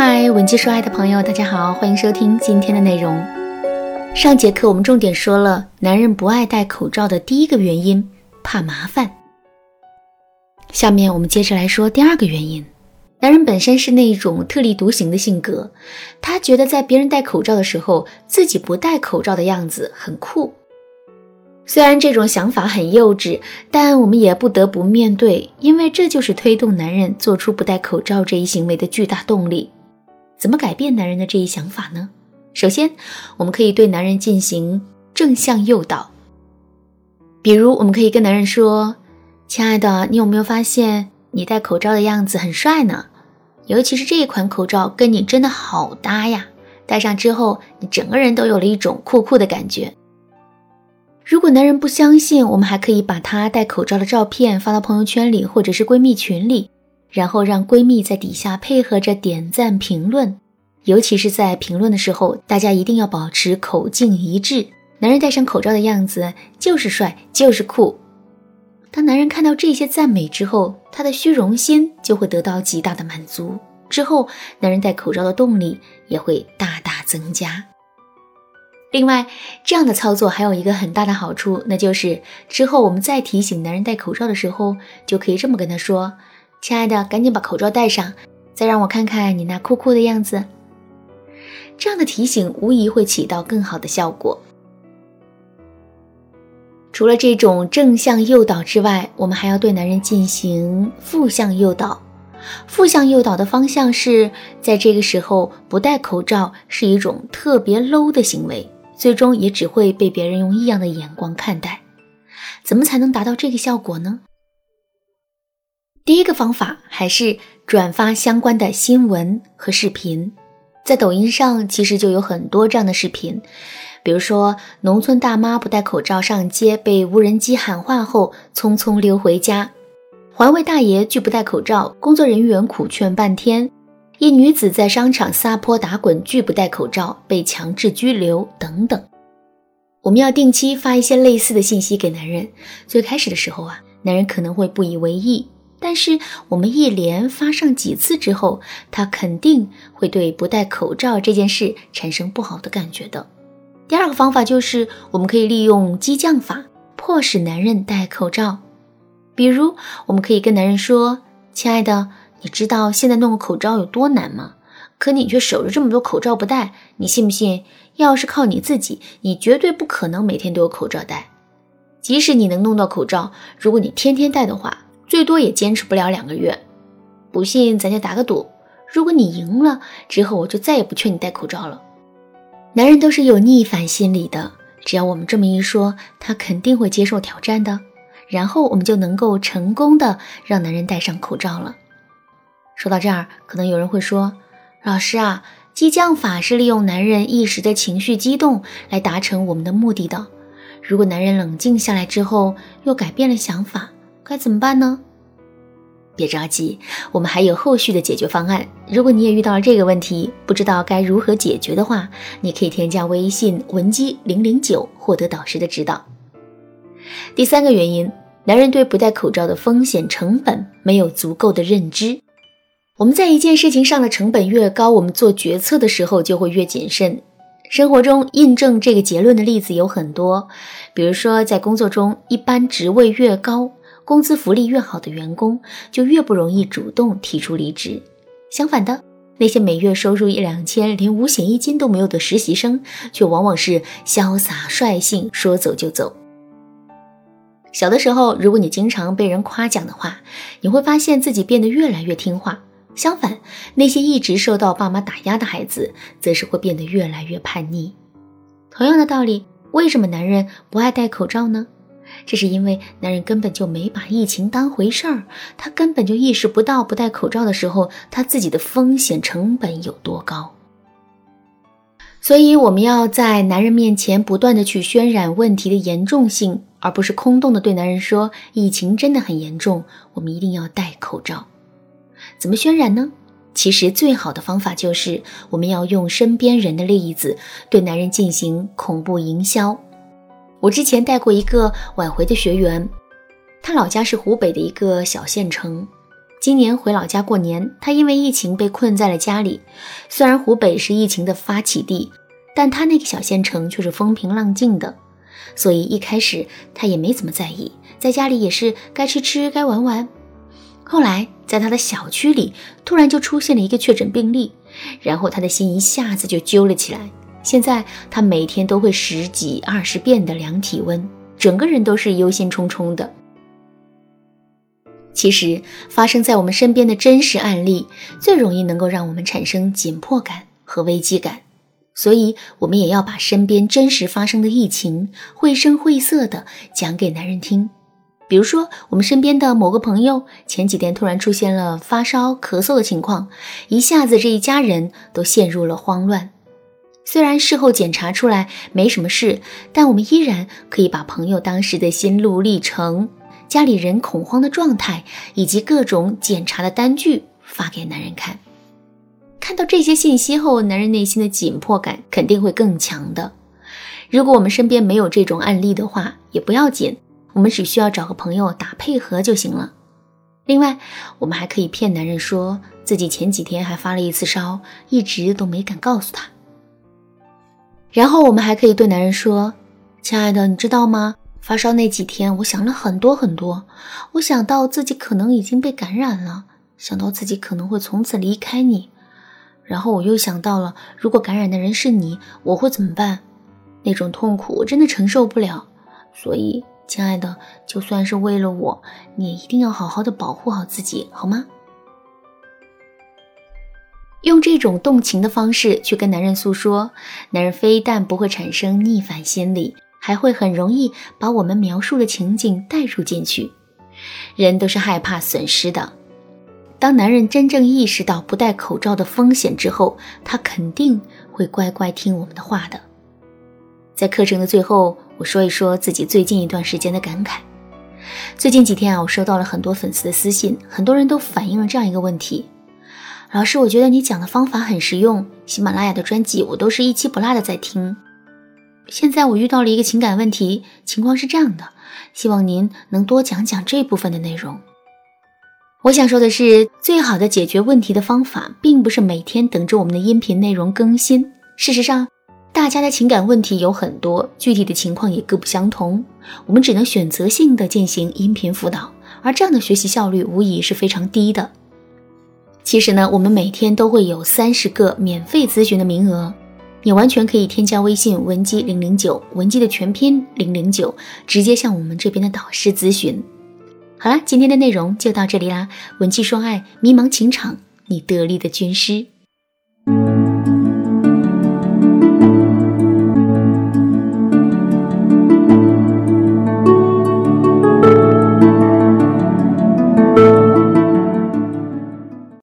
嗨，文姬说爱的朋友，大家好，欢迎收听今天的内容。上节课我们重点说了男人不爱戴口罩的第一个原因，怕麻烦。下面我们接着来说第二个原因。男人本身是那一种特立独行的性格，他觉得在别人戴口罩的时候，自己不戴口罩的样子很酷。虽然这种想法很幼稚，但我们也不得不面对，因为这就是推动男人做出不戴口罩这一行为的巨大动力。怎么改变男人的这一想法呢？首先，我们可以对男人进行正向诱导。比如，我们可以跟男人说：“亲爱的，你有没有发现你戴口罩的样子很帅呢？尤其是这一款口罩跟你真的好搭呀！戴上之后，你整个人都有了一种酷酷的感觉。”如果男人不相信，我们还可以把他戴口罩的照片发到朋友圈里，或者是闺蜜群里，然后让闺蜜在底下配合着点赞评论。尤其是在评论的时候，大家一定要保持口径一致。男人戴上口罩的样子就是帅，就是酷。当男人看到这些赞美之后，他的虚荣心就会得到极大的满足。之后，男人戴口罩的动力也会大大增加。另外，这样的操作还有一个很大的好处，那就是之后我们再提醒男人戴口罩的时候，就可以这么跟他说：“亲爱的，赶紧把口罩戴上，再让我看看你那酷酷的样子。”这样的提醒无疑会起到更好的效果。除了这种正向诱导之外，我们还要对男人进行负向诱导。负向诱导的方向是在这个时候不戴口罩是一种特别 low 的行为。最终也只会被别人用异样的眼光看待。怎么才能达到这个效果呢？第一个方法还是转发相关的新闻和视频。在抖音上其实就有很多这样的视频，比如说农村大妈不戴口罩上街，被无人机喊话后匆匆溜回家；环卫大爷拒不戴口罩，工作人员苦劝半天。一女子在商场撒泼打滚，拒不戴口罩，被强制拘留等等。我们要定期发一些类似的信息给男人。最开始的时候啊，男人可能会不以为意，但是我们一连发上几次之后，他肯定会对不戴口罩这件事产生不好的感觉的。第二个方法就是我们可以利用激将法，迫使男人戴口罩。比如，我们可以跟男人说：“亲爱的。”你知道现在弄个口罩有多难吗？可你却守着这么多口罩不戴，你信不信？要是靠你自己，你绝对不可能每天都有口罩戴。即使你能弄到口罩，如果你天天戴的话，最多也坚持不了两个月。不信，咱就打个赌，如果你赢了之后，我就再也不劝你戴口罩了。男人都是有逆反心理的，只要我们这么一说，他肯定会接受挑战的，然后我们就能够成功的让男人戴上口罩了。说到这儿，可能有人会说：“老师啊，激将法是利用男人一时的情绪激动来达成我们的目的的。如果男人冷静下来之后又改变了想法，该怎么办呢？”别着急，我们还有后续的解决方案。如果你也遇到了这个问题，不知道该如何解决的话，你可以添加微信文姬零零九，获得导师的指导。第三个原因，男人对不戴口罩的风险成本没有足够的认知。我们在一件事情上的成本越高，我们做决策的时候就会越谨慎。生活中印证这个结论的例子有很多，比如说在工作中，一般职位越高、工资福利越好的员工，就越不容易主动提出离职。相反的，那些每月收入一两千、连五险一金都没有的实习生，却往往是潇洒率性，说走就走。小的时候，如果你经常被人夸奖的话，你会发现自己变得越来越听话。相反，那些一直受到爸妈打压的孩子，则是会变得越来越叛逆。同样的道理，为什么男人不爱戴口罩呢？这是因为男人根本就没把疫情当回事儿，他根本就意识不到不戴口罩的时候，他自己的风险成本有多高。所以，我们要在男人面前不断的去渲染问题的严重性，而不是空洞的对男人说疫情真的很严重，我们一定要戴口罩。怎么渲染呢？其实最好的方法就是我们要用身边人的例子对男人进行恐怖营销。我之前带过一个挽回的学员，他老家是湖北的一个小县城，今年回老家过年，他因为疫情被困在了家里。虽然湖北是疫情的发起地，但他那个小县城却是风平浪静的，所以一开始他也没怎么在意，在家里也是该吃吃，该玩玩。后来在他的小区里突然就出现了一个确诊病例，然后他的心一下子就揪了起来。现在他每天都会十几二十遍的量体温，整个人都是忧心忡忡的。其实，发生在我们身边的真实案例，最容易能够让我们产生紧迫感和危机感。所以，我们也要把身边真实发生的疫情，绘声绘色的讲给男人听。比如说，我们身边的某个朋友前几天突然出现了发烧、咳嗽的情况，一下子这一家人都陷入了慌乱。虽然事后检查出来没什么事，但我们依然可以把朋友当时的心路历程。家里人恐慌的状态，以及各种检查的单据发给男人看。看到这些信息后，男人内心的紧迫感肯定会更强的。如果我们身边没有这种案例的话，也不要紧，我们只需要找个朋友打配合就行了。另外，我们还可以骗男人说自己前几天还发了一次烧，一直都没敢告诉他。然后我们还可以对男人说：“亲爱的，你知道吗？”发烧那几天，我想了很多很多。我想到自己可能已经被感染了，想到自己可能会从此离开你，然后我又想到了，如果感染的人是你，我会怎么办？那种痛苦我真的承受不了。所以，亲爱的，就算是为了我，你也一定要好好的保护好自己，好吗？用这种动情的方式去跟男人诉说，男人非但不会产生逆反心理。还会很容易把我们描述的情景带入进去。人都是害怕损失的。当男人真正意识到不戴口罩的风险之后，他肯定会乖乖听我们的话的。在课程的最后，我说一说自己最近一段时间的感慨。最近几天啊，我收到了很多粉丝的私信，很多人都反映了这样一个问题：老师，我觉得你讲的方法很实用，喜马拉雅的专辑我都是一期不落的在听。现在我遇到了一个情感问题，情况是这样的，希望您能多讲讲这部分的内容。我想说的是，最好的解决问题的方法，并不是每天等着我们的音频内容更新。事实上，大家的情感问题有很多，具体的情况也各不相同，我们只能选择性的进行音频辅导，而这样的学习效率无疑是非常低的。其实呢，我们每天都会有三十个免费咨询的名额。你完全可以添加微信文姬零零九，文姬的全拼零零九，直接向我们这边的导师咨询。好啦，今天的内容就到这里啦。文姬说爱，迷茫情场，你得力的军师。